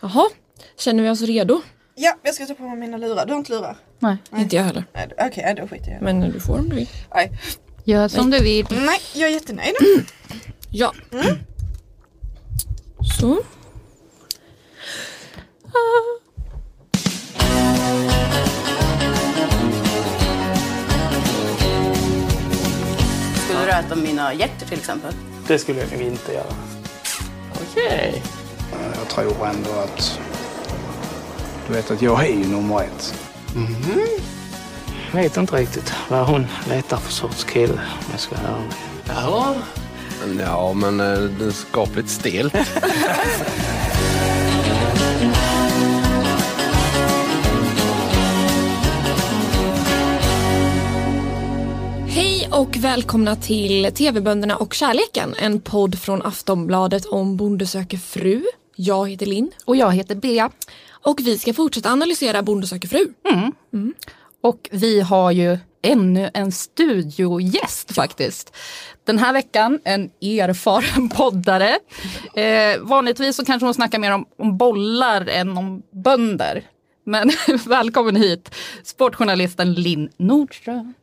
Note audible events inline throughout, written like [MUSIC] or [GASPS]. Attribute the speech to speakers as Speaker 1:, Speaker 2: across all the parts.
Speaker 1: Jaha, känner vi oss redo?
Speaker 2: Ja, jag ska ta på mig mina lurar. Du har inte lurar?
Speaker 3: Nej.
Speaker 1: Inte jag heller.
Speaker 2: Nej, Okej, okay, då skiter jag i det.
Speaker 1: Men du får om du vill.
Speaker 2: Nej.
Speaker 3: Gör som du vill.
Speaker 2: Nej, jag är jättenöjd.
Speaker 1: Ja. Så.
Speaker 4: Skulle du äta mina hjärtor till exempel?
Speaker 5: Det skulle jag nog inte göra.
Speaker 6: Okej.
Speaker 7: Jag tror ändå att... Du vet att jag är ju nummer ett.
Speaker 5: Jag vet inte riktigt vad hon letar för sorts kille om jag ska vara ärlig.
Speaker 6: Jaha.
Speaker 8: Ja, men eh, det är skapligt stelt. [LAUGHS]
Speaker 1: Hej och välkomna till TV-bönderna och kärleken. En podd från Aftonbladet om Bonde söker fru. Jag heter Linn
Speaker 3: Och jag heter Bea.
Speaker 1: och vi ska fortsätta analysera Bonde söker fru.
Speaker 3: Och vi har ju ännu en studiogäst faktiskt. Den här veckan en erfaren [LAUGHS] poddare. Eh, vanligtvis så kanske hon snackar mer om, om bollar än om bönder. Men [LAUGHS] välkommen hit, sportjournalisten Linn Nordström.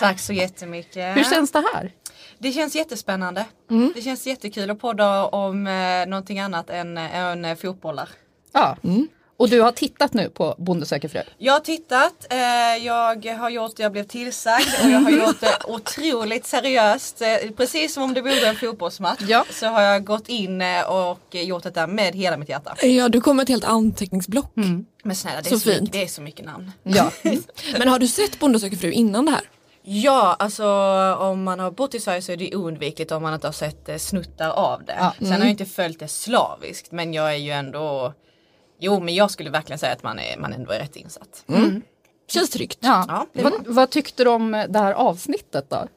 Speaker 2: Tack så jättemycket.
Speaker 3: Hur känns det här?
Speaker 2: Det känns jättespännande. Det känns jättekul att podda om eh, någonting annat än, än eh, fotbollar.
Speaker 3: Ja. Och du har tittat nu på Bonde söker fru?
Speaker 2: Jag har tittat, eh, jag har gjort, jag blev tillsagd och jag har [LAUGHS] gjort det otroligt seriöst. Eh, precis som om det vore en fotbollsmatch
Speaker 3: Ja.
Speaker 2: så har jag gått in eh, och gjort detta med hela mitt hjärta.
Speaker 1: Ja, du kom med ett helt anteckningsblock.
Speaker 2: Men snälla det är
Speaker 1: Så
Speaker 2: så, mycket, det är så mycket namn.
Speaker 3: Ja. [LAUGHS]
Speaker 1: Men har du sett Bonde söker fru innan det här?
Speaker 2: Ja, alltså om man har bott i Sverige så är det oundvikligt om man inte har sett eh, snuttar av det.
Speaker 3: Ja.
Speaker 2: Sen har jag inte följt det slaviskt men jag är ju ändå Jo men jag skulle verkligen säga att man, är, man ändå är rätt insatt.
Speaker 1: Känns tryggt.
Speaker 3: Ja.
Speaker 2: Ja, det är
Speaker 3: vad, vad tyckte du om det här avsnittet då?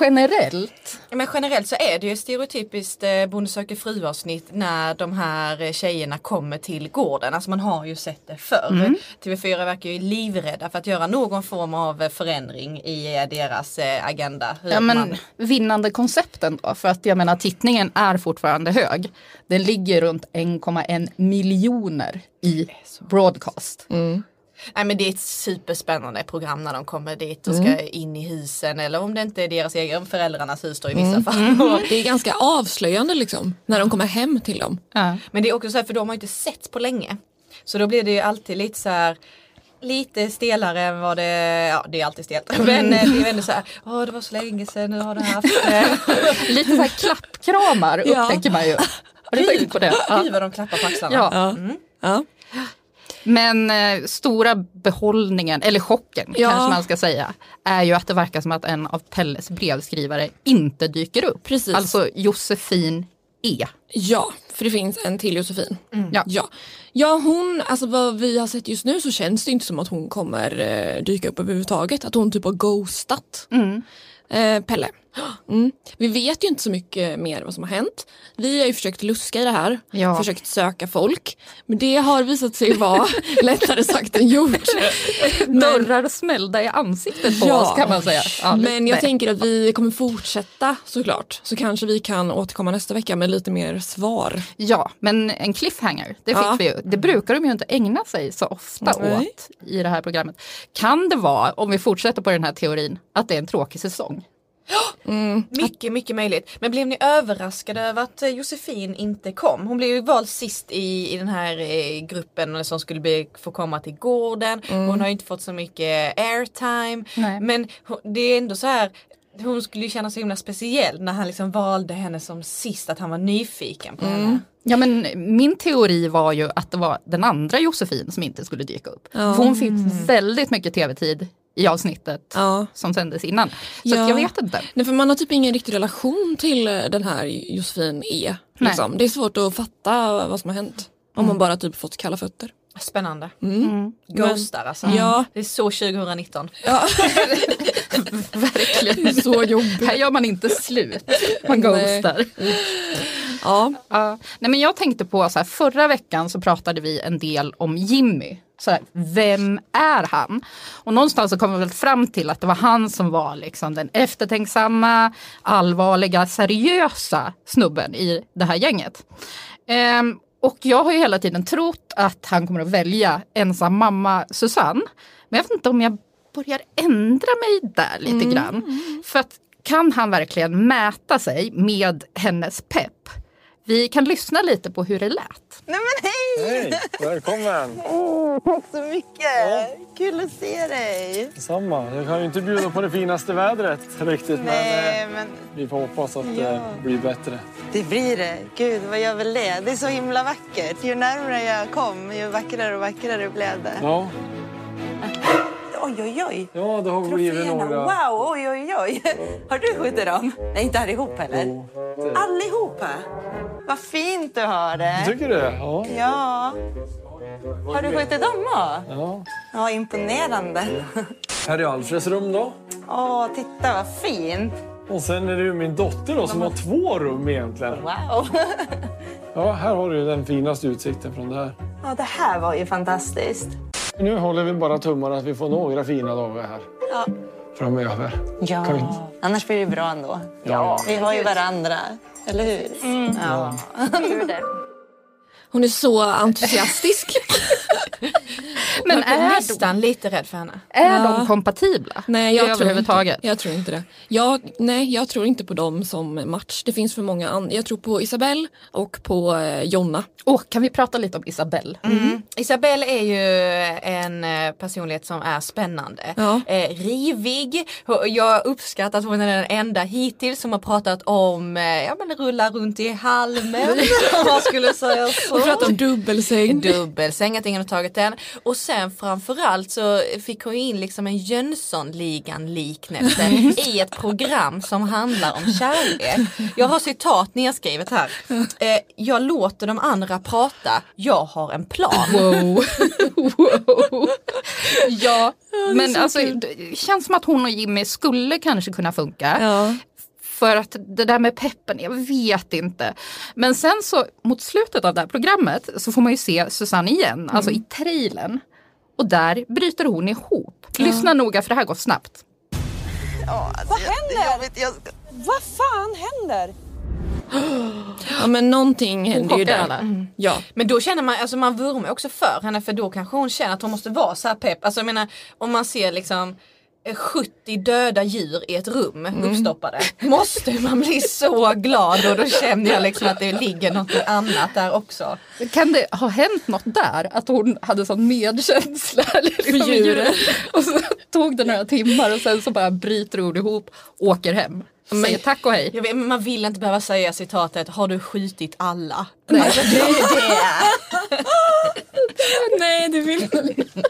Speaker 3: Generellt?
Speaker 2: Men generellt så är det ju stereotypiskt eh, Bonde söker fru avsnitt när de här eh, tjejerna kommer till gården. Alltså man har ju sett det förr. TV4 verkar ju livrädda för att göra någon form av eh, förändring i eh, deras agenda.
Speaker 3: Ja men
Speaker 2: man-
Speaker 3: vinnande koncepten då? För att jag menar tittningen är fortfarande hög. Den ligger runt 1,1 miljoner i broadcast.
Speaker 2: Nej men det är ett superspännande program när de kommer dit och ska in i husen eller om det inte är deras egen föräldrarnas hus då i vissa fall. Och-
Speaker 1: Det är ganska avslöjande liksom, när de kommer hem till dem.
Speaker 3: Ja.
Speaker 2: Men det är också så här för de har ju inte sett på länge. Så då blir det ju alltid lite så här Lite stelare än vad det, ja det är alltid stelt. Men eh, det är ändå så här, åh det var så länge sedan, nu har du haft det. [LAUGHS]
Speaker 3: Lite så här klappkramar
Speaker 1: Ja.
Speaker 3: upptäcker man ju. Har du tänkt på det? Ja.
Speaker 2: Gud vad de klappar på axlarna.
Speaker 3: Ja.
Speaker 1: Ja.
Speaker 3: Men eh, stora behållningen, eller chocken
Speaker 1: Ja.
Speaker 3: kanske man ska säga, är ju att det verkar som att en av Pelles brevskrivare inte dyker upp.
Speaker 1: Precis.
Speaker 3: Alltså Josefin E.
Speaker 1: Ja, för det finns en till Josefin.
Speaker 3: Ja.
Speaker 1: Ja. ja, hon, alltså vad vi har sett just nu så känns det inte som att hon kommer eh, dyka upp överhuvudtaget. Att hon typ har ghostat eh, Pelle. Mm. Vi vet ju inte så mycket mer vad som har hänt. Vi har ju försökt luska i det här,
Speaker 3: Ja.
Speaker 1: försökt söka folk. Men det har visat sig vara [LAUGHS] lättare sagt än gjort. [LAUGHS]
Speaker 3: Dörrar smällda i ansiktet på
Speaker 1: Ja.
Speaker 3: oss kan man säga. Ja,
Speaker 1: Men jag
Speaker 3: nej.
Speaker 1: tänker att vi kommer fortsätta såklart. Så kanske vi kan återkomma nästa vecka med lite mer svar.
Speaker 3: Ja, men en cliffhanger, det fick vi ju. Det brukar de ju inte ägna sig så ofta
Speaker 1: Nej.
Speaker 3: åt i det här programmet. Kan det vara, om vi fortsätter på den här teorin, att det är en tråkig säsong?
Speaker 2: Mycket, mycket möjligt. Men blev ni överraskade över att eh, Josefin inte kom? Hon blev ju vald sist i, i den här eh, gruppen som skulle bli, få komma till gården. Hon har inte fått så mycket airtime.
Speaker 3: Nej.
Speaker 2: Men det är ändå så här hon skulle ju känna sig himla speciell när han liksom valde henne som sist, att han var nyfiken på henne.
Speaker 3: Ja men min teori var ju att det var den andra Josefin som inte skulle dyka upp. För hon fick väldigt mycket tv-tid i avsnittet
Speaker 1: Ja.
Speaker 3: som sändes innan. Så
Speaker 1: Ja.
Speaker 3: jag vet inte.
Speaker 1: Nej för man har typ ingen riktig relation till eh, den här Josefin E. Liksom. Det är svårt att fatta vad som har hänt. Om man bara typ fått kalla fötter.
Speaker 2: Spännande.
Speaker 3: Mm.
Speaker 2: Ghostar alltså.
Speaker 1: Ja.
Speaker 2: Det är så 2019.
Speaker 1: Ja. [LAUGHS] [LAUGHS] [LAUGHS]
Speaker 3: Verkligen.
Speaker 1: Så jobbigt.
Speaker 3: Här gör man inte slut, man ghostar.
Speaker 1: Ja.
Speaker 3: Ja. Nej, men jag tänkte på så här, förra veckan så pratade vi en del om Jimmy. Så här, vem är han? Och någonstans så kom vi väl fram till att det var han som var liksom den eftertänksamma, allvarliga, seriösa snubben i det här gänget. Ehm, och jag har ju hela tiden trott att han kommer att välja ensam mamma Susanne. Men jag vet inte om jag börjar ändra mig där lite grann. För att kan han verkligen mäta sig med hennes pepp? Vi kan lyssna lite på hur det lät.
Speaker 9: Nej men hej!
Speaker 7: Hej, välkommen! [LAUGHS]
Speaker 9: Tack så mycket! Kul att se dig!
Speaker 7: Samma. Jag kan ju inte bjuda på det finaste vädret riktigt,
Speaker 9: Nej,
Speaker 7: men
Speaker 9: men
Speaker 7: eh, vi får hoppas att
Speaker 9: Ja.
Speaker 7: det blir bättre.
Speaker 9: det blir det. Gud, vad gör väl det? Det är så himla vackert. Ju närmare jag kom, ju vackrare och vackrare blev det.
Speaker 7: Ja,
Speaker 9: Oj, oj, oj.
Speaker 7: ja det har blivit några...
Speaker 9: wow, oj, oj, oj. Har du skjutit dem? Nej, inte allihop heller.
Speaker 7: Jo, det-
Speaker 9: Allihopa? Vad fint du har det.
Speaker 7: Tycker du det? Ja.
Speaker 9: Ja. Har du skjutit dem också?
Speaker 7: ja.
Speaker 9: Ja, imponerande.
Speaker 7: Här är Alfreds rum då.
Speaker 9: Åh, titta vad fint.
Speaker 7: Och sen är det ju min dotter då som har två rum egentligen.
Speaker 9: Wow.
Speaker 7: Ja, här har du den finaste utsikten från det här.
Speaker 9: Ja, det här var ju fantastiskt.
Speaker 7: Nu håller vi bara tummarna att vi får några fina dagar här
Speaker 9: Ja.
Speaker 7: framöver.
Speaker 9: Ja,
Speaker 7: vi-
Speaker 9: annars blir det bra ändå.
Speaker 7: Ja.
Speaker 9: Vi har ju varandra, eller hur? Ja.
Speaker 1: Hon är så entusiastisk.
Speaker 3: Men
Speaker 2: är
Speaker 3: är, de,
Speaker 2: nästan lite rädd för henne.
Speaker 3: är de kompatibla?
Speaker 1: Nej, jag tror, inte, jag tror inte det. Jag, nej, jag tror inte på dem som match. Det finns för många andra. Jag tror på Isabelle och på eh, Jonna.
Speaker 3: Åh, kan vi prata lite om Isabelle?
Speaker 2: Isabelle är ju en eh, personlighet som är spännande.
Speaker 1: Ja.
Speaker 2: Eh, rivig. Jag uppskattar att hon är den enda hittills som har pratat om eh, ja, men rulla runt i halmen. [LAUGHS] om man skulle säga så.
Speaker 1: Och prata om dubbelsäng.
Speaker 2: Dubbelsäng, att ingen har tagit den. Och sen framförallt så fick hon in liksom en Jönssonligan liknelse i ett program som handlar om kärlek. Jag har citat nedskrivet här. Eh, jag låter de andra prata, jag har en plan.
Speaker 3: Wow. [LAUGHS] wow. Ja, men alltså, det känns som att hon och Jimmy skulle kanske kunna funka.
Speaker 1: Ja.
Speaker 3: För att det där med peppen, jag vet inte. Men sen så mot slutet av det här programmet så får man ju se Susanne igen, alltså i trailern. Och där bryter hon ihop. Lyssna noga för det här går snabbt.
Speaker 9: Vad händer? Jag...
Speaker 10: Vad fan händer?
Speaker 1: ja, men någonting händer ju där.
Speaker 3: alla.
Speaker 1: Ja.
Speaker 2: Men då känner man, alltså man vurmar också för henne för då kanske hon känner att hon måste vara så här pepp. Alltså jag menar om man ser liksom 70 döda djur i ett rum uppstoppade. Måste man bli så glad och då känner jag liksom att det ligger något annat där också.
Speaker 3: Kan det ha hänt något där? Att hon hade sån medkänsla [LAUGHS] liksom, med
Speaker 1: djuren. [LAUGHS]
Speaker 3: Och så tog det några timmar och sen så bara bryter hon ihop, åker hem. Säger tack och hej.
Speaker 2: Vet, men man vill inte behöva säga citatet har du skjutit alla?
Speaker 3: Nej.
Speaker 2: Det det. [LAUGHS]
Speaker 1: Nej, det vill man inte.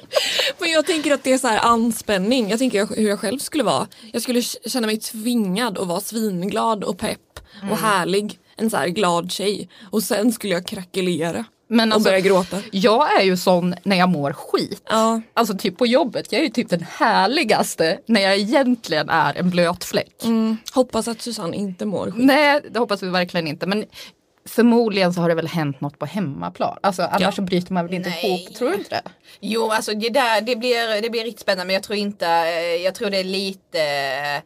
Speaker 1: Jag tänker att det är så här anspänning. Jag tänker hur jag själv skulle vara. Jag skulle känna mig tvingad att vara svinglad och pepp och härlig. En så här glad tjej. Och sen skulle jag krackelera
Speaker 3: Men
Speaker 1: och
Speaker 3: alltså,
Speaker 1: börja gråta.
Speaker 3: jag är ju sån när jag mår skit.
Speaker 1: Ja.
Speaker 3: Alltså typ på jobbet, jag är ju typ den härligaste när jag egentligen är en blöt fläck.
Speaker 1: Mm. Hoppas att Susanne inte mår skit.
Speaker 3: Nej, det hoppas vi verkligen inte. Men förmodligen så har det väl hänt något på hemmaplan. Alltså annars
Speaker 1: Ja.
Speaker 3: så bryter man väl inte
Speaker 2: Nej.
Speaker 3: ihop, tror du inte det?
Speaker 2: Jo, alltså det där det blir, det blir riktigt spännande men jag tror inte, eh, jag tror det är lite eh,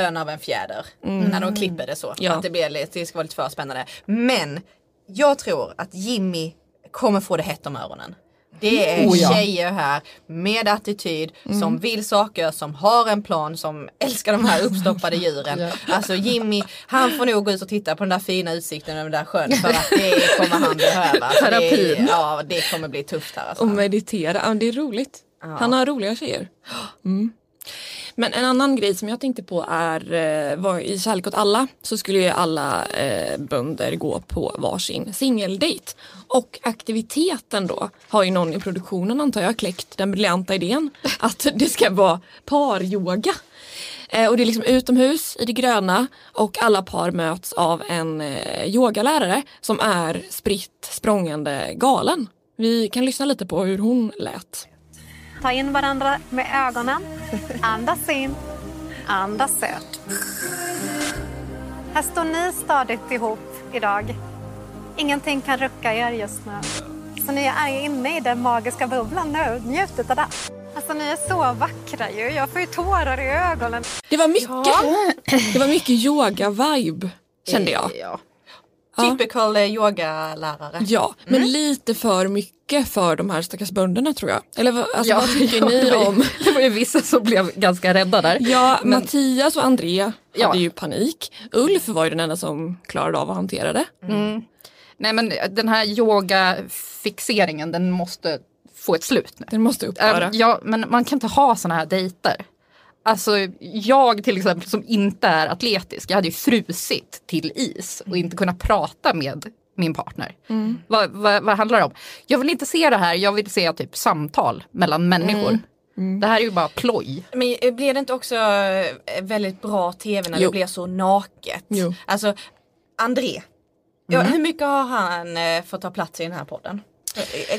Speaker 2: hön av en fjäder när de klipper det så.
Speaker 1: Ja.
Speaker 2: Att det, blir, lite- det ska vara lite för spännande. Men jag tror att Jimmy kommer få det hett om öronen. Det är
Speaker 3: Oh ja.
Speaker 2: tjejer här med attityd som vill saker, som har en plan, som älskar de här uppstoppade [LAUGHS] djuren.
Speaker 3: Ja.
Speaker 2: Alltså Jimmy, han får nog gå ut och titta på den där fina utsikten över den där sjön för att det kommer han behöva. Det,
Speaker 3: Terapin.
Speaker 2: ja, det kommer bli tufft här. Alltså.
Speaker 1: Och meditera, ja, det är roligt. Han har roliga tjejer. [GASPS] Mm. Men en annan grej som jag tänkte på är, eh, var i Kärlek åt alla så skulle ju alla eh, bönder gå på varsin singeldejt. Och aktiviteten då har ju någon i produktionen antar jag kläckt den briljanta idén [LAUGHS] att det ska vara paryoga. Eh, och det är liksom utomhus i det gröna och alla par möts av en eh, yogalärare som är spritt språngande galen. Vi kan lyssna lite på hur hon lät.
Speaker 10: Ta in varandra med ögonen. Andas in. Andas ut. Här står ni stadigt ihop idag. Ingenting kan rucka er just nu. Så ni är inne i den magiska bubblan nu. Njut av det. Alltså ni är så vackra ju. Jag får ju tårar i ögonen.
Speaker 1: Det var mycket, det var mycket yoga-vibe kände jag.
Speaker 3: Ja.
Speaker 2: Typical eh, yogalärare.
Speaker 1: Ja, men lite för mycket för de här stackars bönderna tror jag. Eller alltså,
Speaker 3: Ja,
Speaker 1: vad tycker
Speaker 3: ja,
Speaker 1: ni om? [LAUGHS]
Speaker 3: Det var ju vissa som blev ganska rädda där.
Speaker 1: Ja,
Speaker 3: Men-
Speaker 1: Mattias och André
Speaker 3: Ja.
Speaker 1: hade ju panik. Ulf var ju den enda som klarade av att hantera det.
Speaker 3: Mm. Nej men den här yogafixeringen den måste få ett slut nu.
Speaker 1: Den måste upphöra.
Speaker 3: Ja, men man kan inte ha såna här dejter. Alltså jag till exempel som inte är atletisk, jag hade ju frusit till is och inte kunnat prata med min partner.
Speaker 1: Mm.
Speaker 3: Vad, vad, vad handlar det om? Jag vill inte se det här, jag vill se typ samtal mellan människor.
Speaker 1: Mm.
Speaker 3: Det här är ju bara ploj.
Speaker 2: Men eh, blir det inte också eh, väldigt bra tv när
Speaker 1: Jo.
Speaker 2: det blir så naket?
Speaker 1: Jo.
Speaker 2: Alltså André, ja, hur mycket har han eh, fått ta plats i den här podden?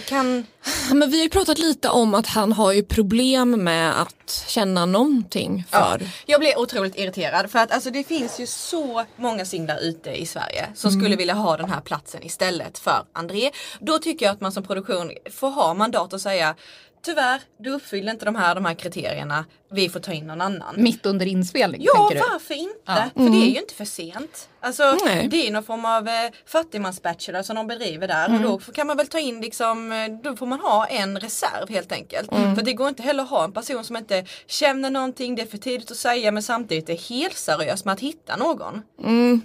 Speaker 2: Kan,
Speaker 1: Ja, Men vi har ju pratat lite om att han har ju problem med att känna någonting för.
Speaker 2: jag blir otroligt irriterad för att alltså, det finns ju så många singlar ute i Sverige som skulle vilja ha den här platsen istället för André. Då tycker jag att man som produktion får ha mandat att säga Tyvärr, du uppfyller inte de här, de här kriterierna. Vi får ta in någon annan.
Speaker 3: Mitt under inspelning
Speaker 2: Ja,
Speaker 3: tänker du?
Speaker 2: varför inte?
Speaker 3: Ja.
Speaker 2: För det är ju inte för sent. Alltså,
Speaker 1: Nej.
Speaker 2: det är någon form av eh, fattigmansbachelor som de bedriver där och då kan man väl ta in liksom, eh, då får man ha en reserv helt enkelt. För det går inte heller att ha en person som inte känner någonting, det är för tidigt att säga men samtidigt är helt seriös med att hitta någon.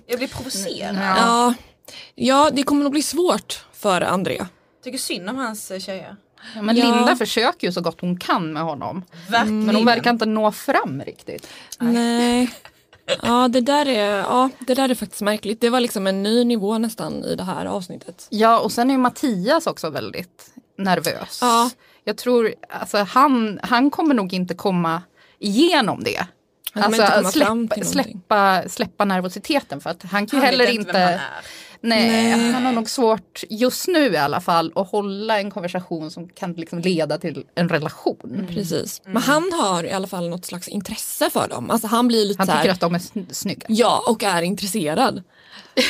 Speaker 2: Jag blir provocerad.
Speaker 1: Ja. ja, det kommer nog bli svårt för André.
Speaker 2: Tycker synd om hans eh, tjejer.
Speaker 3: Ja, men
Speaker 1: Ja.
Speaker 3: Linda försöker ju så gott hon kan med honom.
Speaker 2: Verkligen.
Speaker 3: Men hon verkar inte nå fram riktigt.
Speaker 1: Nej. Ja det, där är, ja, det där är faktiskt märkligt. Det var liksom en ny nivå nästan i det här avsnittet.
Speaker 3: Ja och sen är ju Mattias också väldigt nervös.
Speaker 1: Ja.
Speaker 3: Jag tror, alltså han, han kommer nog inte komma igenom det. Alltså
Speaker 1: inte komma fram
Speaker 3: släppa, släppa, släppa nervositeten för att han kan
Speaker 2: Han
Speaker 3: heller inte. Nej,
Speaker 1: Nej.
Speaker 3: han har nog svårt just nu i alla fall att hålla en konversation som kan liksom leda till en relation.
Speaker 1: Precis. Men han har i alla fall något slags intresse för dem. Alltså han blir lite
Speaker 3: Han
Speaker 1: så här,
Speaker 3: tycker att de är sn- snygga.
Speaker 1: Ja, och är intresserad.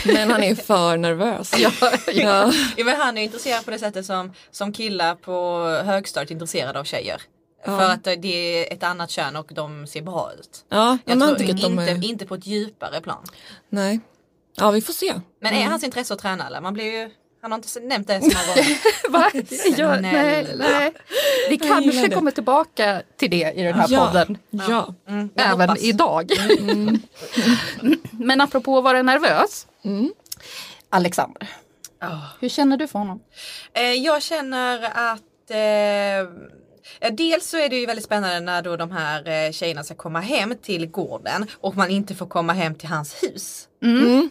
Speaker 1: Men han är för nervös. [LAUGHS] ja, ja.
Speaker 2: Ja, men han är intresserad på det sättet som, som killar på högstadiet är intresserade av tjejer. För att det är ett annat kön och de ser bra ut.
Speaker 1: ja
Speaker 2: Jag tror
Speaker 1: tycker att de
Speaker 2: inte,
Speaker 1: är...
Speaker 2: inte på ett djupare plan.
Speaker 1: Nej. Ja, vi får se.
Speaker 2: Men är hans intresse att träna eller? Man blir ju, han har inte nämnt det så många gånger. [LAUGHS]
Speaker 3: Va? Ja, nej, nej. Vi kanske kommer tillbaka till det i den här
Speaker 1: ja.
Speaker 3: podden.
Speaker 1: Ja.
Speaker 2: Mm,
Speaker 3: Även
Speaker 2: hoppas.
Speaker 3: idag. [LAUGHS] Men apropå att vara nervös. Alexander, hur känner du för honom?
Speaker 2: Eh, jag känner att eh, ja, Dels så är det ju väldigt spännande när då de här eh, tjejerna ska komma hem till gården och man inte får komma hem till hans hus.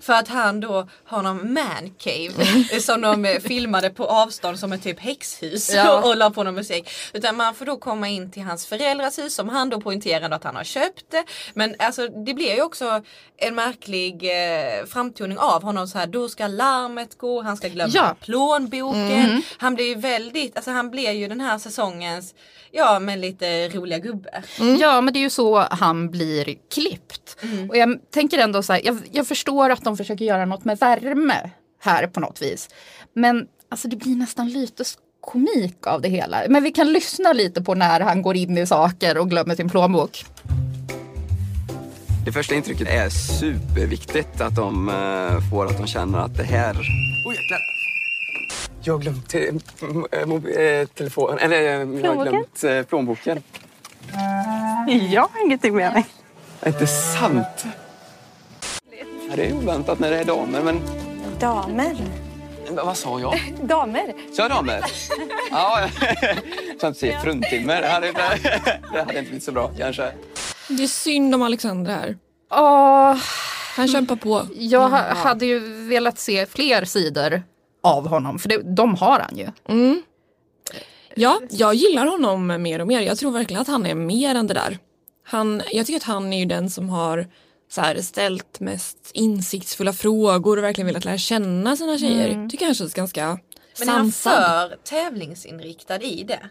Speaker 2: För att han då har någon man cave eh, [LAUGHS] som de eh, filmade på avstånd som ett typ häxhus
Speaker 3: Ja. [LAUGHS]
Speaker 2: och la på någon musik. Utan man får då komma in till hans föräldrars hus som han då poängterade att han har köpt. Men alltså det blir ju också en märklig eh, framtoning av honom så här då ska larmet gå, han ska glömma
Speaker 3: Ja.
Speaker 2: plånboken. Han blir ju väldigt, alltså han blir ju den här säsongens, ja men lite roliga gubbe.
Speaker 3: Ja men det är ju så han blir klippt. Och jag tänker ändå så här, jag, jag förstår att de försöker göra något med värme här på något vis. Men alltså det blir nästan lite komik av det hela. Men vi kan lyssna lite på när han går in i saker och glömmer sin plånbok.
Speaker 11: Det första intrycket är superviktigt att de eh, får att de känner att det här... Oh jäklar! Jag har glömt eh, eh, telefonen, eller jag har glömt plånboken.
Speaker 9: Jag har ingenting med mig.
Speaker 11: Är inte sant? Ja, det är oväntat när det är damer, men
Speaker 9: Damer.
Speaker 11: men vad sa jag? [LAUGHS]
Speaker 9: Damer.
Speaker 11: Sa jag damer? Ja, så att säga fruntimmer. Det hade, inte, det hade inte blivit så bra kanske.
Speaker 1: Det är synd om Alexander här.
Speaker 3: Åh,
Speaker 1: Han kämpar på.
Speaker 3: jag ha- hade ju velat se fler sidor av honom, för det, de har han ju.
Speaker 1: Ja, jag gillar honom mer och mer. Jag tror verkligen att han är mer än det där. Han, jag tycker att han är ju den som har så här, ställt mest insiktsfulla frågor och verkligen velat lära känna sina tjejer. Tycker han känns ganska
Speaker 2: Men är han
Speaker 1: sansad.
Speaker 2: för tävlingsinriktad i det?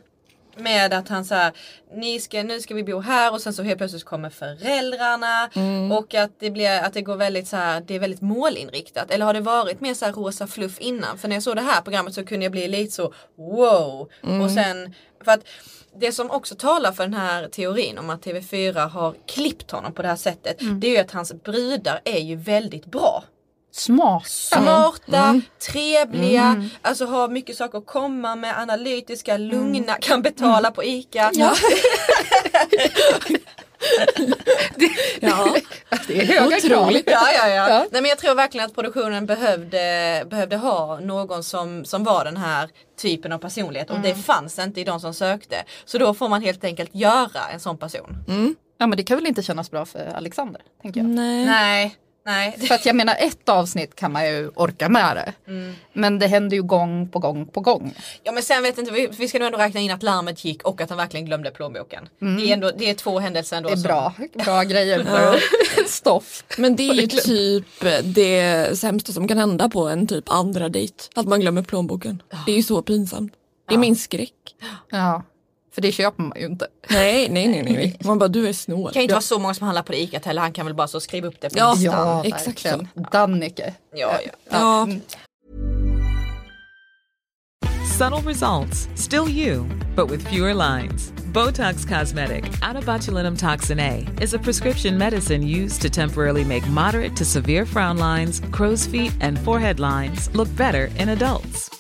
Speaker 2: Med att han säger ni ska, nu ska vi bo här och sen så helt plötsligt kommer föräldrarna
Speaker 1: Mm.
Speaker 2: och att det blir att det går väldigt så här, det är väldigt målinriktat. Eller har det varit mer så här rosa fluff innan? För när jag såg det här programmet så kunde jag bli lite så wow.
Speaker 1: Mm.
Speaker 2: Och sen, för att det som också talar för den här teorin om att TV4 har klippt honom på det här sättet. Det är ju att hans brudar är ju väldigt bra.
Speaker 3: Smarta.
Speaker 2: Smarta, trevliga,
Speaker 3: Mm.
Speaker 2: alltså har mycket saker att komma med, analytiska, lugna, kan betala på ICA.
Speaker 1: Ja. [LAUGHS] ja.
Speaker 3: Det är höga krav.
Speaker 1: Otroligt.
Speaker 2: Ja, ja, ja.
Speaker 3: Ja.
Speaker 2: Nej, men jag tror verkligen att produktionen behövde, behövde ha någon som, som var den här typen av personlighet och det fanns inte i de som sökte. Så då får man helt enkelt göra en sån person.
Speaker 3: Ja men det kan väl inte kännas bra för Alexander, tänker jag.
Speaker 1: Nej.
Speaker 2: Nej, nej. [LAUGHS]
Speaker 3: För att jag menar ett avsnitt kan man ju orka med det.
Speaker 2: Mm.
Speaker 3: Men det händer ju gång på gång på gång.
Speaker 2: Ja men sen vet inte vi, vi ska nog ändå räkna in att larmet gick och att han verkligen glömde plånboken. Det, är ändå, det är två händelser ändå.
Speaker 3: Det är
Speaker 2: som-
Speaker 3: bra, bra [LAUGHS] grejer för [LAUGHS] stoff.
Speaker 1: Men det är ju typ det sämsta som kan hända på en typ andra dejt. Att man glömmer plånboken. Det är ju så pinsamt. Det är min skräck.
Speaker 3: Ja, för det köper man ju inte.
Speaker 1: Nej, nej, nej, nej. [LAUGHS] Man bara du är snål.
Speaker 2: Det kan ju inte vara så många som handlar på det ICA heller. Han kan väl bara så skriva upp det på
Speaker 1: Ja.
Speaker 2: listan.
Speaker 3: Ja,
Speaker 1: exakt
Speaker 3: verkligen. Dannike.
Speaker 2: Ja, ja.
Speaker 1: Ja.
Speaker 12: Subtle results, still you, but with fewer lines. Botox Cosmetic, botulinum toxin A, is a prescription medicine used to temporarily make moderate to severe frown lines, crow's feet, and forehead lines look better in adults.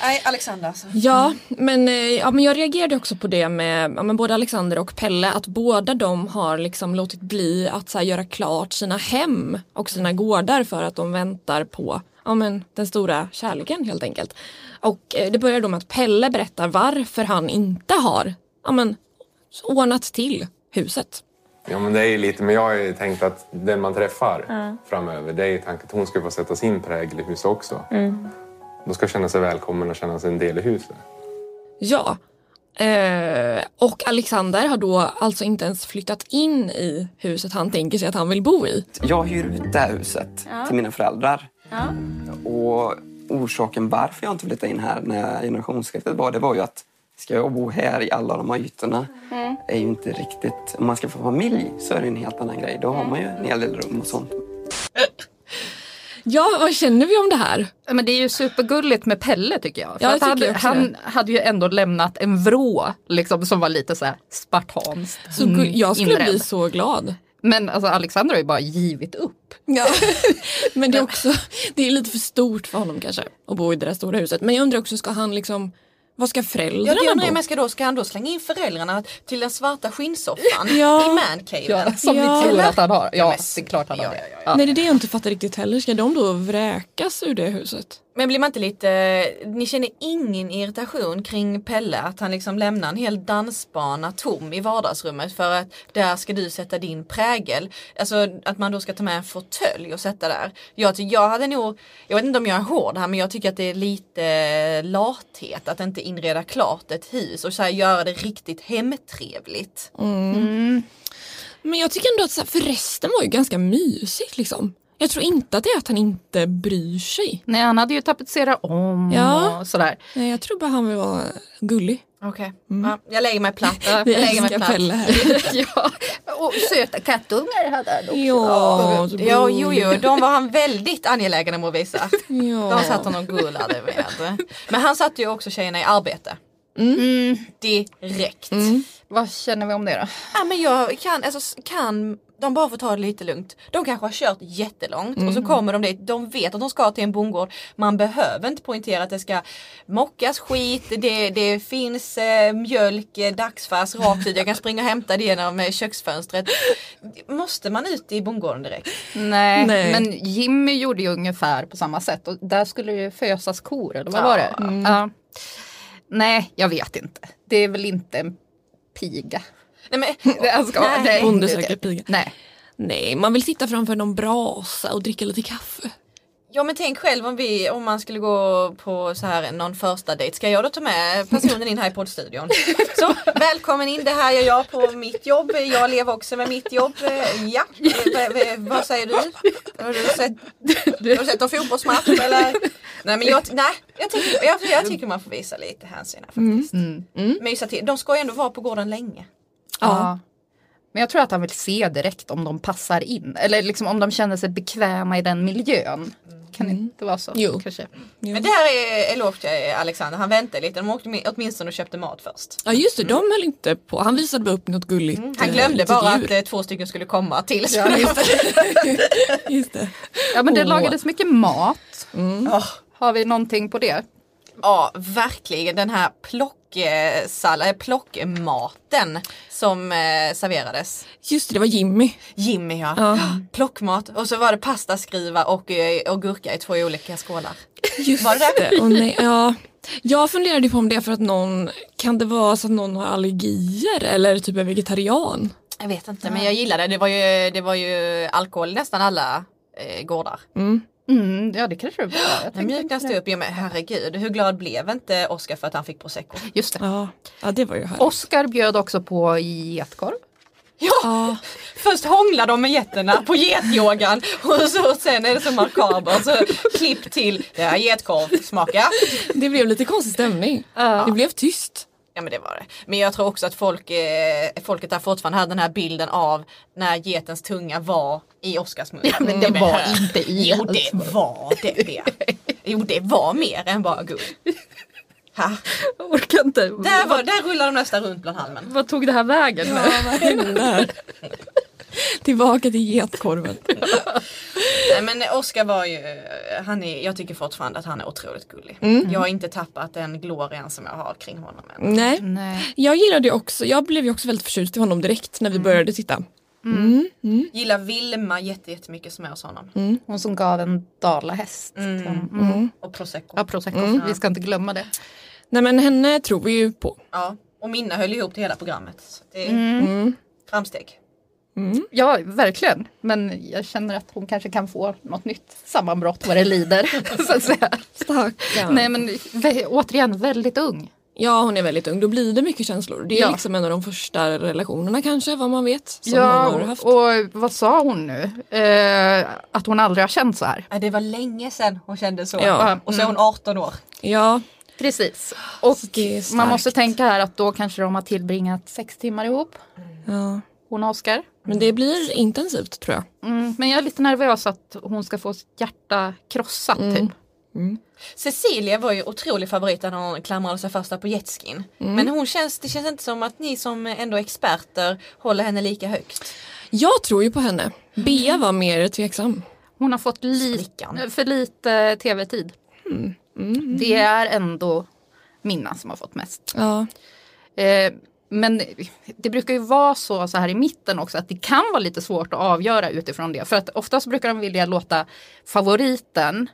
Speaker 2: Nej, Alexander alltså.
Speaker 1: Ja, men, eh, ja, men jag reagerade också på det med ja, men både Alexander och Pelle att båda de har liksom låtit bli att så här, göra klart sina hem och sina gårdar för att de väntar på ja, men, den stora kärleken helt enkelt. Och eh, det börjar då med att Pelle berättar varför han inte har ja, men, ordnat till huset.
Speaker 13: Ja, men det är ju lite, men jag har ju tänkt att den man träffar framöver, det är ju tanken att hon ska få sätta sin prägel i huset också. De ska känna sig välkommen och känna sig en del i huset.
Speaker 1: Ja. Eh, och Alexander har då alltså inte ens flyttat in i huset han tänker sig att han vill bo i.
Speaker 11: Jag hyr ut det här huset
Speaker 1: Ja.
Speaker 11: till mina föräldrar.
Speaker 1: Ja.
Speaker 11: Och orsaken varför jag inte flyttade in här när generationsskiftet var, det var ju att ska jag bo här i alla de här ytorna
Speaker 1: Mm.
Speaker 11: är ju inte riktigt... Om man ska få familj så är det en helt annan grej. Då har man ju en hel del rum och sånt.
Speaker 1: Ja, vad känner vi om det här?
Speaker 3: Men det är ju supergulligt med Pelle tycker jag. För
Speaker 1: Ja, jag
Speaker 3: att han,
Speaker 1: tycker jag
Speaker 3: han hade ju ändå lämnat en vrå liksom, som var lite så här spartanskt
Speaker 1: Så jag skulle
Speaker 3: inredd.
Speaker 1: bli så glad.
Speaker 3: Men alltså Alexander har ju bara givit upp.
Speaker 1: Ja. [LAUGHS] Men det är också, det är lite för stort för honom kanske att bo i det där stora huset. Men jag undrar också, ska han liksom, vad ska
Speaker 2: Ja,
Speaker 1: föräldrarna
Speaker 2: det undrar jag
Speaker 1: bo?
Speaker 2: med, ska, då, ska han då slänga in föräldrarna till den svarta skinnsoffan
Speaker 1: Ja.
Speaker 2: i mancaven?
Speaker 3: Ja, som
Speaker 1: Ja.
Speaker 3: vi tror att han har.
Speaker 2: Ja,
Speaker 3: Ja,
Speaker 2: men-
Speaker 3: det är klart han har det. Ja.
Speaker 1: Nej det är det jag inte fattar riktigt heller. Ska de då vräkas ur det huset?
Speaker 2: Men blir man inte lite, ni känner ingen irritation kring Pelle att han liksom lämnar en hel dansbana tom i vardagsrummet för att där ska du sätta din prägel. Alltså att man då ska ta med en fåtölj och sätta där. Jag, jag hade nog, jag vet inte om jag är hård här men jag tycker att det är lite lathet att inte inreda klart ett hus och så här göra det riktigt hemtrevligt.
Speaker 1: Mm. Men jag tycker ändå att så här, för resten var ju ganska mysigt liksom. Jag tror inte att det är att han inte bryr sig.
Speaker 3: Nej, han hade ju tapetserat om
Speaker 1: Ja.
Speaker 3: och sådär.
Speaker 1: Nej, jag tror bara han vill vara gullig.
Speaker 2: Okej, ja, jag lägger mig platt.
Speaker 1: Mm.
Speaker 2: Jag lägger mig platt.
Speaker 1: Pelle här. [LAUGHS]
Speaker 3: ja. Och söta kattungar hade han också.
Speaker 1: Ja,
Speaker 2: Ja, jo, jo, de var han väldigt angelägen om att visa.
Speaker 1: Ja.
Speaker 2: De satt honom gullade med. Men han satte ju också tjejerna i arbete.
Speaker 3: Mm.
Speaker 2: Direkt.
Speaker 3: Vad känner vi om det då?
Speaker 2: Ja, men jag kan, alltså, kan de bara får ta det lite lugnt. De kanske har kört jättelångt och så
Speaker 1: Mm.
Speaker 2: kommer de dit. De vet att de ska till en bondgård. Man behöver inte poängtera att det ska mockas skit, det, det finns eh, mjölk, eh, dagsfärs rakt ut. Jag kan [LAUGHS] springa och hämta det genom eh, köksfönstret. Måste man ut i bondgården direkt?
Speaker 3: Nej,
Speaker 2: Nej.
Speaker 3: men Jimmy gjorde ju ungefär på samma sätt och där skulle det ju fösas kor eller vad
Speaker 2: Ja.
Speaker 3: var det?
Speaker 2: Mm.
Speaker 3: Ja. Nej, jag vet inte. Det är väl inte en piga.
Speaker 2: Nej, men,
Speaker 3: jag ska,
Speaker 2: Nej.
Speaker 3: nej.
Speaker 1: Bondesäker piga.
Speaker 3: Nej.
Speaker 1: Nej, man vill sitta framför någon brasa och dricka lite kaffe.
Speaker 2: Ja men tänk själv om, vi, om man skulle gå på så här någon första dejt. Ska jag då ta med personen in här i poddstudion? Så välkommen in, det här gör jag på mitt jobb. Jag lever också med mitt jobb. Ja, vad säger du? Har du sett, har du sett en fotbollsmatch eller? Nej men jag, nej, jag, tycker, jag, jag tycker man får visa lite hänsyn här faktiskt.
Speaker 3: Mm.
Speaker 2: Mysa till. De ska ju ändå vara på gården länge.
Speaker 3: Ja. Men jag tror att han vill se direkt om de passar in. Eller liksom om de känner sig bekväma i den miljön. Kan det inte vara så?
Speaker 1: Jo.
Speaker 3: Kanske.
Speaker 2: Men det här är eloge till Alexander, han väntade lite. De åkte åtminstone och köpte mat först.
Speaker 1: Ja just det, de höll inte på. Han visade bara upp något gulligt.
Speaker 2: Han
Speaker 1: eh,
Speaker 2: glömde
Speaker 1: litet
Speaker 2: bara
Speaker 1: djur.
Speaker 2: att eh, två stycken skulle komma till.
Speaker 3: Ja, just [LAUGHS]
Speaker 1: Just det.
Speaker 3: Ja men det
Speaker 2: Åh.
Speaker 3: lagades mycket mat.
Speaker 1: Mm.
Speaker 3: Har vi någonting på det?
Speaker 2: Ja, verkligen den här plocksallad, plockmaten som eh, serverades.
Speaker 1: Just det, det var Jimmy.
Speaker 2: Jimmy ja.
Speaker 1: Ja.
Speaker 2: Plockmat och så var det pastaskriva och, eh, och gurka i två olika skålar.
Speaker 1: Just
Speaker 2: Var det det?
Speaker 1: Och nej, ja. Jag funderade på om det är för att någon, kan det vara så att någon har allergier eller typ är vegetarian?
Speaker 2: Jag vet inte men jag gillade det. Det var ju, det var ju alkohol nästan alla eh, gårdar.
Speaker 1: Mm.
Speaker 3: Mm, ja det kanske det var. Jag
Speaker 2: Det
Speaker 3: tänkte
Speaker 2: mjuknas
Speaker 3: inte
Speaker 2: det upp. Ja, men herregud, hur glad blev inte Oscar för att han fick prosecco?
Speaker 3: Just det.
Speaker 1: Ja, ja det var ju här.
Speaker 3: Oskar bjöd också på getkorv.
Speaker 2: Ja, först hånglar de med getterna på getyogan och så, sen är det så makabert. Så klipp till, det här är getkorv, smaka.
Speaker 1: Det blev lite konstig stämning. Det blev tyst.
Speaker 2: Ja men det var det. Men jag tror också att folk, eh, folket där fortfarande hade den här bilden av när getens tunga var i Oscars mun.
Speaker 3: Ja, men det var
Speaker 2: hör.
Speaker 3: inte i
Speaker 2: Jo det var det. det. Jo det var mer än bara guld. Ha.
Speaker 3: Jag orkar inte.
Speaker 2: Där, var, där rullar de nästan runt bland halmen.
Speaker 3: Vad tog det här vägen?
Speaker 1: Ja, vad hände här? [LAUGHS] [LAUGHS] Tillbaka till getkorven. [LAUGHS]
Speaker 2: Nej men Oscar var ju, han är, jag tycker fortfarande att han är otroligt gullig.
Speaker 1: Mm.
Speaker 2: Jag har inte tappat den glorian som jag har kring honom än.
Speaker 1: Nej.
Speaker 3: Nej.
Speaker 1: jag gillade också, jag blev ju också väldigt förtjust i honom direkt när vi började titta. Mm. Mm.
Speaker 2: Gillar Vilma jätte- jättemycket som är hos honom.
Speaker 1: Mm.
Speaker 3: Hon som gav en dalahäst.
Speaker 2: Mm.
Speaker 3: Mm.
Speaker 2: Och prosecco.
Speaker 3: Ja, prosecco.
Speaker 1: Mm.
Speaker 3: Vi ska inte glömma det.
Speaker 1: Nej men henne tror vi ju på.
Speaker 2: Ja, och Minna höll ihop till hela programmet. Så det är
Speaker 1: Mm.
Speaker 2: framsteg.
Speaker 1: Mm.
Speaker 3: Ja, verkligen. Men jag känner att hon kanske kan få något nytt sammanbrott vad det lider. [LAUGHS] så att säga.
Speaker 1: Stackarn.
Speaker 3: Nej men återigen väldigt ung.
Speaker 1: Ja hon är väldigt ung, då blir det mycket känslor. Det är
Speaker 3: Ja.
Speaker 1: liksom en av de första relationerna kanske, vad man vet. Som hon
Speaker 3: Ja,
Speaker 1: har haft.
Speaker 3: och vad sa hon nu? Eh, att hon aldrig har känt så här.
Speaker 2: Ja, det var länge sedan hon kände så.
Speaker 1: Ja.
Speaker 2: Och så är hon 18 år.
Speaker 1: Ja,
Speaker 3: Precis. Och man måste tänka här att då kanske de har tillbringat sex timmar ihop.
Speaker 1: ja.
Speaker 3: Hon och Oskar.
Speaker 1: Men det blir intensivt tror jag.
Speaker 3: Mm, men jag är lite nervös att hon ska få sitt hjärta krossat
Speaker 1: Mm.
Speaker 3: typ.
Speaker 2: Cecilia var ju otrolig favorit när hon klamrade sig där på jetskin.
Speaker 1: Mm.
Speaker 2: Men hon känns, det känns inte som att ni som ändå är experter håller henne lika högt.
Speaker 1: Jag tror ju på henne. Bea var mer tveksam.
Speaker 3: Hon har fått li- för lite tv-tid.
Speaker 1: Mm.
Speaker 3: Det är ändå Minna som har fått mest.
Speaker 1: Ja.
Speaker 3: Eh, men det brukar ju vara så, så här i mitten också att det kan vara lite svårt att avgöra utifrån det. För att oftast brukar de vilja låta favoriten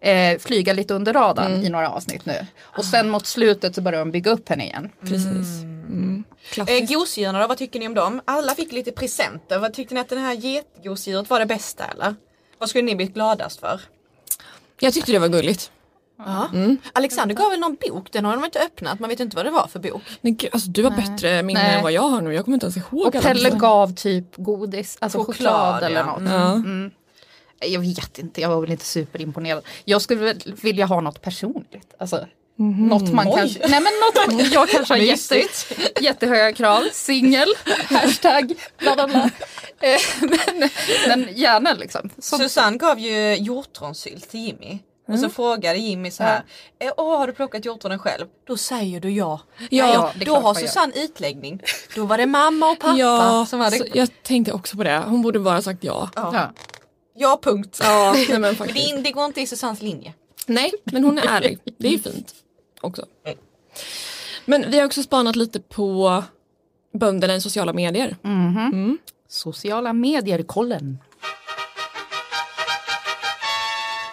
Speaker 3: eh, flyga lite under radarn
Speaker 1: Mm.
Speaker 3: i några avsnitt nu. Och sen mot slutet så börjar de bygga upp henne igen.
Speaker 1: Precis. Mm.
Speaker 2: Eh, gosedjuren då, vad tycker ni om dem? Alla fick lite presenter. Vad tyckte ni att det här getgosedjuret var det bästa eller? Vad skulle ni blivit gladast för?
Speaker 1: Jag tyckte det var gulligt. Mm.
Speaker 2: Alexander gav väl någon bok, den har de inte öppnat, man vet inte vad det var för bok.
Speaker 1: Gud, alltså, du har
Speaker 3: Nej.
Speaker 1: bättre minne
Speaker 3: Nej.
Speaker 1: än vad jag har nu. Jag kommer inte ens ihåg
Speaker 3: Och
Speaker 1: alla
Speaker 3: Pelle
Speaker 1: presenter.
Speaker 3: gav typ godis, alltså choklad,
Speaker 2: Choklad,
Speaker 3: eller något.
Speaker 1: Ja.
Speaker 3: Mm. Jag vet inte, jag var väl inte superimponerad. Jag skulle vilja ha något personligt. Alltså, Något man
Speaker 2: Oj.
Speaker 3: kanske, nej men något man, jag kanske har jätte, jättehöga krav, singel, [LAUGHS] hashtag, bla bla bla. Eh, men, men gärna liksom. Så,
Speaker 2: Susanne gav ju hjortronsylt till Jimmy. Och så frågade Jimmy så här, "Eh, Åh, har du plockat hjortronen själv? Då säger du ja.
Speaker 1: Ja, ja,
Speaker 2: då har. Susanne utläggning. Då var det mamma och pappa
Speaker 1: Ja,
Speaker 2: som hade...
Speaker 1: så jag tänkte också på det. Hon borde bara sagt ja.
Speaker 2: Ja. Ja, punkt.
Speaker 1: Ja, nej, [LAUGHS] men faktiskt.
Speaker 2: det, det går inte i Susannes linje.
Speaker 1: Nej, men hon är ärlig. Det är ju fint också. Men vi har också spanat lite på bönderna i sociala medier.
Speaker 3: Mhm. Sociala medier-kollen.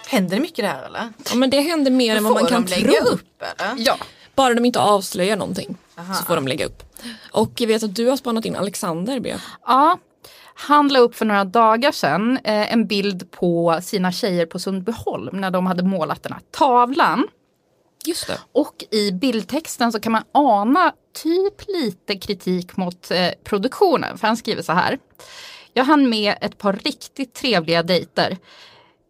Speaker 2: Händer det mycket där eller?
Speaker 1: Ja, men det händer mer än vad man kan
Speaker 2: de lägga
Speaker 1: tro.
Speaker 2: upp eller?
Speaker 3: Ja.
Speaker 1: Bara de inte avslöjar någonting
Speaker 2: Aha.
Speaker 1: så får de lägga upp. Och jag vet att du har spanat in Alexander B.
Speaker 3: Ja, han la upp för några dagar sedan eh, en bild på sina tjejer på Sundbyholm när de hade målat den här tavlan.
Speaker 1: Just det.
Speaker 3: Och i bildtexten så kan man ana typ lite kritik mot eh, produktionen. För han skriver så här. Jag hann med ett par riktigt trevliga dejter.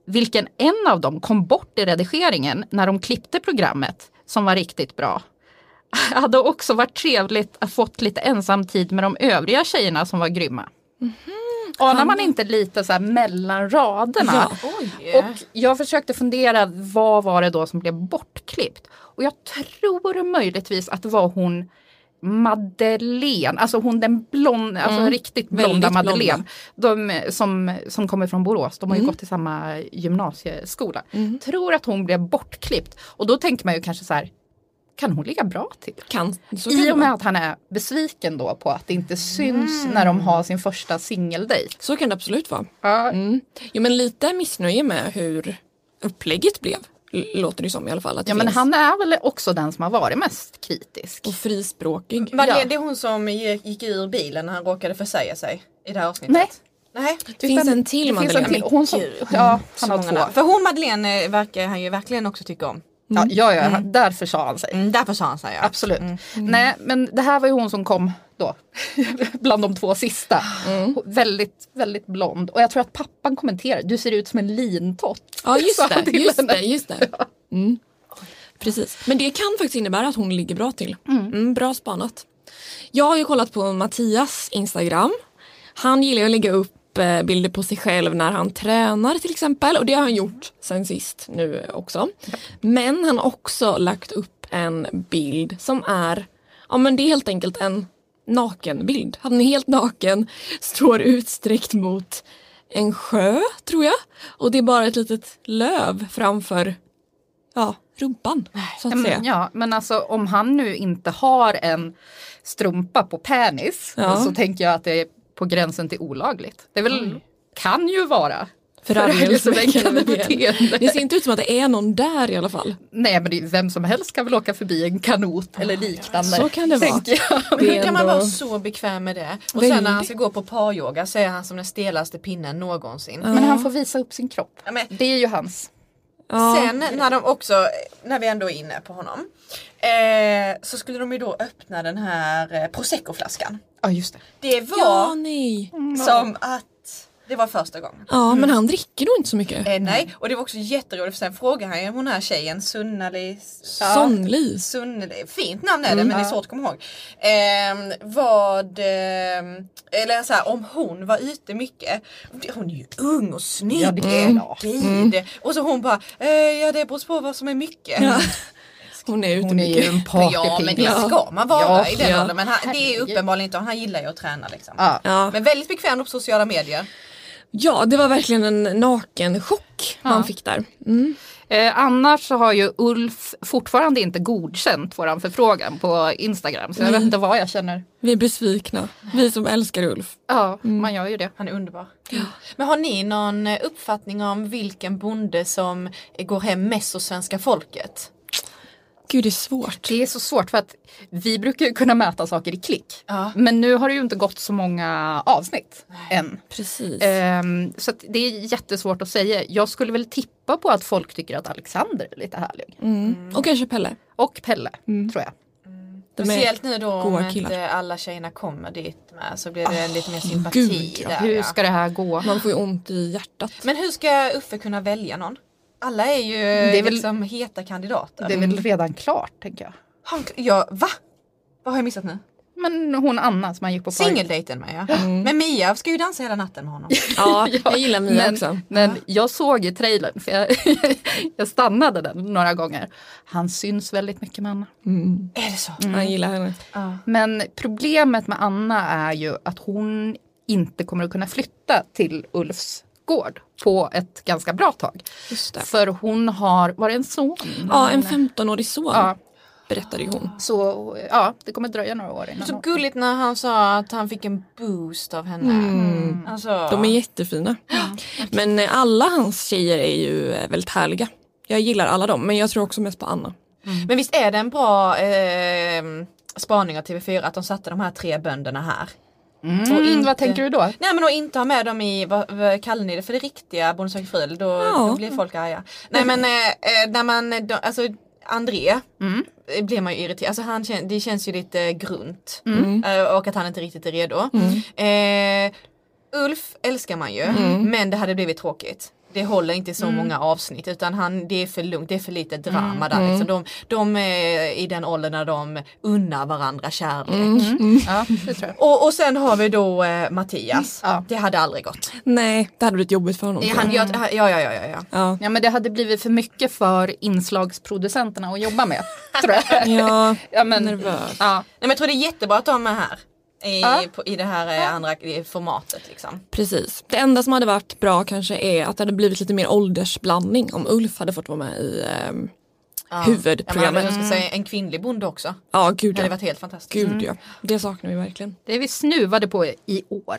Speaker 3: Vilken en av dem kom bort i redigeringen när de klippte programmet som var riktigt bra. [LAUGHS] Det hade också varit trevligt att fått lite ensam tid med de övriga tjejerna som var grymma. Anar man inte lite så här mellan raderna?
Speaker 2: Ja. Oj.
Speaker 3: Och jag försökte fundera, vad var det då som blev bortklippt? Och jag tror möjligtvis att det var hon Madeleine, alltså hon den blond, alltså
Speaker 1: Mm.
Speaker 3: riktigt blonda Madeleine. De eh, som, som kommer från Borås, de har ju
Speaker 1: Mm.
Speaker 3: gått i samma gymnasieskola. Tror att hon blev bortklippt. Och då tänker man ju kanske så här, kan hon ligga bra till?
Speaker 1: Kan, så kan
Speaker 3: I och med att han är besviken då på att det inte syns när de har sin första singeldejt.
Speaker 1: Så kan det absolut vara.
Speaker 3: Ja.
Speaker 1: Mm. Jo men lite missnöje med hur upplägget blev. Låter det som i alla fall.
Speaker 3: Ja men
Speaker 1: finns.
Speaker 3: han är väl också den som har varit mest kritisk.
Speaker 1: Och frispråkig.
Speaker 3: Ja.
Speaker 2: det är hon som gick ur bilen när han råkade försäga sig i det här avsnittet?
Speaker 3: Nej.
Speaker 2: Nej.
Speaker 1: Det finns en till Madeleine.
Speaker 3: Hon som, ja,
Speaker 2: Så
Speaker 3: han har två.
Speaker 2: För hon Madeleine eh, verkar han ju verkligen också tycka om.
Speaker 3: Ja, ja, ja han- därför sa han sig.
Speaker 2: Mm, därför sa han här, ja.
Speaker 3: Absolut. Nej, men det här var ju hon som kom då. [LAUGHS] bland de två sista. Väldigt, väldigt blond. Och jag tror att pappan kommenterar, du ser ut som en lintott.
Speaker 1: Ja just [LAUGHS] det, just
Speaker 3: henne.
Speaker 1: det, just det. [LAUGHS] Mm. Precis. Men det kan faktiskt innebära att hon ligger bra till. Mm, bra spanat. Jag har ju kollat på Mattias Instagram. Han gillar att lägga upp eh, bilder på sig själv när han tränar till exempel och det har han gjort sen sist nu också. Men han har också lagt upp en bild som är, ja men det är helt enkelt en nakenbild. Han är helt naken, står utsträckt mot en sjö tror jag. Och det är bara ett litet löv framför ja, rumpan. Så att säga.
Speaker 3: ja, men alltså om han nu inte har en strumpa på penis
Speaker 1: Ja.
Speaker 3: så tänker jag att det är på gränsen till olagligt. Det väl, kan ju vara
Speaker 1: Förargelseväckande
Speaker 3: beteende.
Speaker 1: Det ser inte ut som att det är någon där i alla fall.
Speaker 3: Nej men det, vem som helst kan väl åka förbi en kanot eller liknande.
Speaker 1: Så kan det vara.
Speaker 2: Men hur kan man vara så bekväm med det? Och sen när han
Speaker 1: Väldigt.
Speaker 2: ska gå på paryoga så är han som den stelaste pinnen någonsin.
Speaker 3: Men han får visa upp sin kropp.
Speaker 2: Ja, men-
Speaker 3: Det är ju hans.
Speaker 1: Ja.
Speaker 2: Sen när de också, när vi ändå är inne på honom, eh, så skulle de ju då öppna den här eh, proseccoflaskan.
Speaker 3: Ja just det.
Speaker 2: Det var
Speaker 1: Ja, nej.
Speaker 2: som att det var första gången.
Speaker 1: Ja, men han dricker nog inte så mycket.
Speaker 2: Eh, nej, och det var också jätteroligt för sen frågade han ju hon här tjejen Sunnali
Speaker 1: Sonnli.
Speaker 2: Sunneli, fint namn är det men det är svårt att komma ihåg. Ehm, vad, ehm, eller så här, om hon var ute mycket. Hon är ju ung och snygg.
Speaker 3: Ja, det är.
Speaker 2: Gud. Och så hon bara, eh, ja det beror på vad som är mycket.
Speaker 1: Ja. [LAUGHS] Hon är ute
Speaker 3: Hon är ju
Speaker 1: mycket.
Speaker 3: en
Speaker 2: Ja men det ska man vara
Speaker 3: Ja,
Speaker 2: i den
Speaker 1: ja.
Speaker 2: åldern. Men han, det är uppenbarligen inte, han gillar ju att träna liksom.
Speaker 3: Ja.
Speaker 2: Men väldigt bekväm på sociala medier.
Speaker 1: Ja, det var verkligen en nakenchock man fick där. Mm.
Speaker 3: Eh, annars så har ju Ulf fortfarande inte godkänt våran förfrågan på Instagram. Så jag vet inte vad jag känner.
Speaker 1: Vi är besvikna. Vi som älskar Ulf.
Speaker 3: Ja, man gör ju det.
Speaker 2: Han är underbar. Men har ni någon uppfattning om vilken bonde som går hem mest hos svenska folket?
Speaker 1: Gud, det är svårt.
Speaker 3: Det är så svårt för att vi brukar kunna mäta saker i klick.
Speaker 2: Ja.
Speaker 3: Men nu har det ju inte gått så många avsnitt än.
Speaker 1: Precis.
Speaker 3: Ehm, så att det är jättesvårt att säga. Jag skulle väl tippa på att folk tycker att Alexander är lite härlig.
Speaker 1: Mm. Och kanske Pelle.
Speaker 3: Och Pelle, tror jag.
Speaker 1: De
Speaker 2: Speciellt nu då om
Speaker 1: killar.
Speaker 2: inte alla tjejerna kommer dit med så blir det lite mer sympati
Speaker 1: gud, ja.
Speaker 2: där.
Speaker 3: Hur ska det här gå?
Speaker 1: Man får ju ont i hjärtat.
Speaker 2: Men hur ska Uffe kunna välja någon? Alla är ju
Speaker 3: är väl-
Speaker 2: liksom heta kandidater.
Speaker 3: Det är väl redan klart tänker jag.
Speaker 2: Han, ja, va? Vad har jag missat nu?
Speaker 3: men hon Anna som han gick på
Speaker 2: Singeldejten med ja. Men Mia ska ju dansa hela natten med honom. [LAUGHS]
Speaker 1: Ja, jag gillar Mia
Speaker 3: men,
Speaker 1: också.
Speaker 3: Men jag såg i trailern, för jag, [LAUGHS] jag stannade den några gånger. Han syns väldigt mycket med Anna.
Speaker 2: Är det så?
Speaker 1: Jag gillar henne.
Speaker 3: Men problemet med Anna är ju att hon inte kommer att kunna flytta till Ulfs gård på ett ganska bra tag.
Speaker 1: Just det.
Speaker 3: För hon har, var det en son?
Speaker 1: Ja, en 15-årig son
Speaker 3: Ja.
Speaker 1: berättade ju hon.
Speaker 3: Så ja, det kommer dröja några år innan.
Speaker 2: Så gulligt när han sa att han fick en boost av henne.
Speaker 1: Mm.
Speaker 2: Alltså,
Speaker 1: De är jättefina. Men eh, alla hans tjejer är ju eh, väldigt härliga. Jag gillar alla dem, men jag tror också mest på Anna.
Speaker 2: Men visst är det en bra eh, spaning av TV4 att de satte de här tre bönderna här?
Speaker 3: Mm,
Speaker 2: Och inte-
Speaker 3: Vad tänker du då?
Speaker 2: Nej men att inte ha med dem i, vad, vad kallar ni det för det riktiga Bonde söker fru? Då,
Speaker 1: Ja.
Speaker 2: då blir folk arga. Nej men eh, eh, när man, då, alltså André
Speaker 3: Mm.
Speaker 2: eh, blir man ju irriterad, alltså han, det känns ju lite grunt.
Speaker 3: Mm.
Speaker 2: Eh, och att han inte riktigt är redo. Eh, Ulf älskar man ju
Speaker 3: Mm.
Speaker 2: men det hade blivit tråkigt. Det håller inte så många avsnitt utan han, det är för lugnt, det är för lite drama
Speaker 3: Mm.
Speaker 2: där. Liksom. De, de är i den åldern när de unnar varandra kärlek.
Speaker 3: Mm. Ja, det tror jag.
Speaker 2: Och, och sen har vi då eh, Mattias.
Speaker 3: Ja.
Speaker 2: Det hade aldrig gått.
Speaker 1: Nej, det hade blivit jobbigt för honom.
Speaker 2: Det
Speaker 1: jag.
Speaker 2: ja, ja, ja, ja, ja.
Speaker 1: Ja.
Speaker 3: Ja men det hade blivit för mycket för inslagsproducenterna att jobba med. [LAUGHS] tror jag.
Speaker 1: Ja,
Speaker 3: ja, men,
Speaker 1: nervös.
Speaker 3: Ja.
Speaker 2: Nej, men jag tror det är jättebra att de är här. I,
Speaker 3: Ja.
Speaker 2: på, i det här eh, andra i formatet liksom.
Speaker 1: Precis. Det enda som hade varit bra kanske är att det hade blivit lite mer åldersblandning om Ulf hade fått vara med i ehm,
Speaker 2: Ja.
Speaker 1: huvudprogrammet.
Speaker 2: Ja, men jag ska säga en kvinnlig bonde också.
Speaker 1: Ja, gud
Speaker 2: Det hade
Speaker 1: ja.
Speaker 2: varit helt fantastiskt.
Speaker 1: Gud ja. Det saknar vi verkligen.
Speaker 3: Det är vi snuvade på i år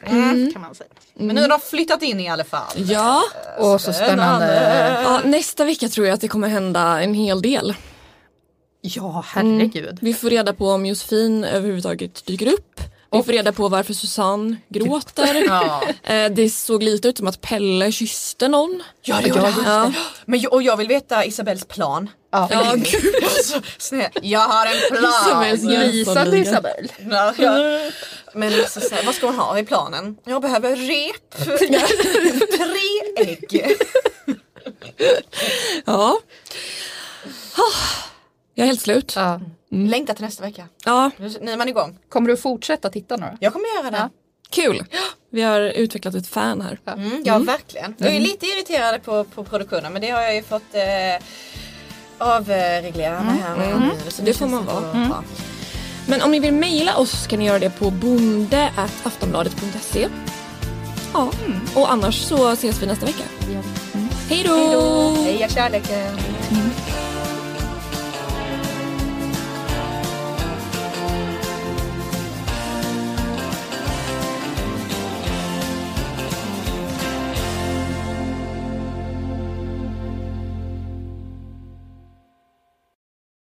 Speaker 3: kan man säga.
Speaker 2: Men nu har de flyttat in i alla fall.
Speaker 1: Ja.
Speaker 3: Och så spännande.
Speaker 1: ja, nästa vecka tror jag att det kommer hända en hel del.
Speaker 3: Ja herregud.
Speaker 1: Vi får reda på om Josefin överhuvudtaget dyker upp. Vi får reda på varför Susanne gråter. [LAUGHS]
Speaker 2: Ja.
Speaker 1: Eh, Det såg lite ut som att Pelle kysste någon.
Speaker 2: Ja det gjorde han.
Speaker 1: Ja.
Speaker 2: Men, och jag vill veta Isabells plan.
Speaker 3: Ja.
Speaker 1: Ja, gud.
Speaker 2: Så snäll. Jag har en plan.
Speaker 1: Isabells
Speaker 3: Grisade
Speaker 1: jämförliga.
Speaker 3: Isabel.
Speaker 2: Ja, ja. Men alltså, så vad ska hon ha i planen? Jag behöver rep. [LAUGHS] Tre ägg.
Speaker 1: Ja. Ah, Jag är helt slut.
Speaker 3: Ja.
Speaker 2: Längtar till nästa vecka.
Speaker 1: Ja,
Speaker 2: Nu, är man igång.
Speaker 3: Kommer du fortsätta titta nu?
Speaker 2: Jag kommer göra det.
Speaker 1: kul. Vi har utvecklat ett fan här.
Speaker 2: Mm, ja verkligen. Jag är lite irriterad på, på produktionen men det har jag ju fått eh, avreglera mig här med. nu, så
Speaker 1: Det får man
Speaker 2: så
Speaker 1: vara.
Speaker 2: bra.
Speaker 1: Men om ni vill mejla oss kan ni göra det på bonde.aftonbladet.se. Ja, och annars så ses vi nästa vecka. Mm. Hej då!
Speaker 2: Heja kärleken!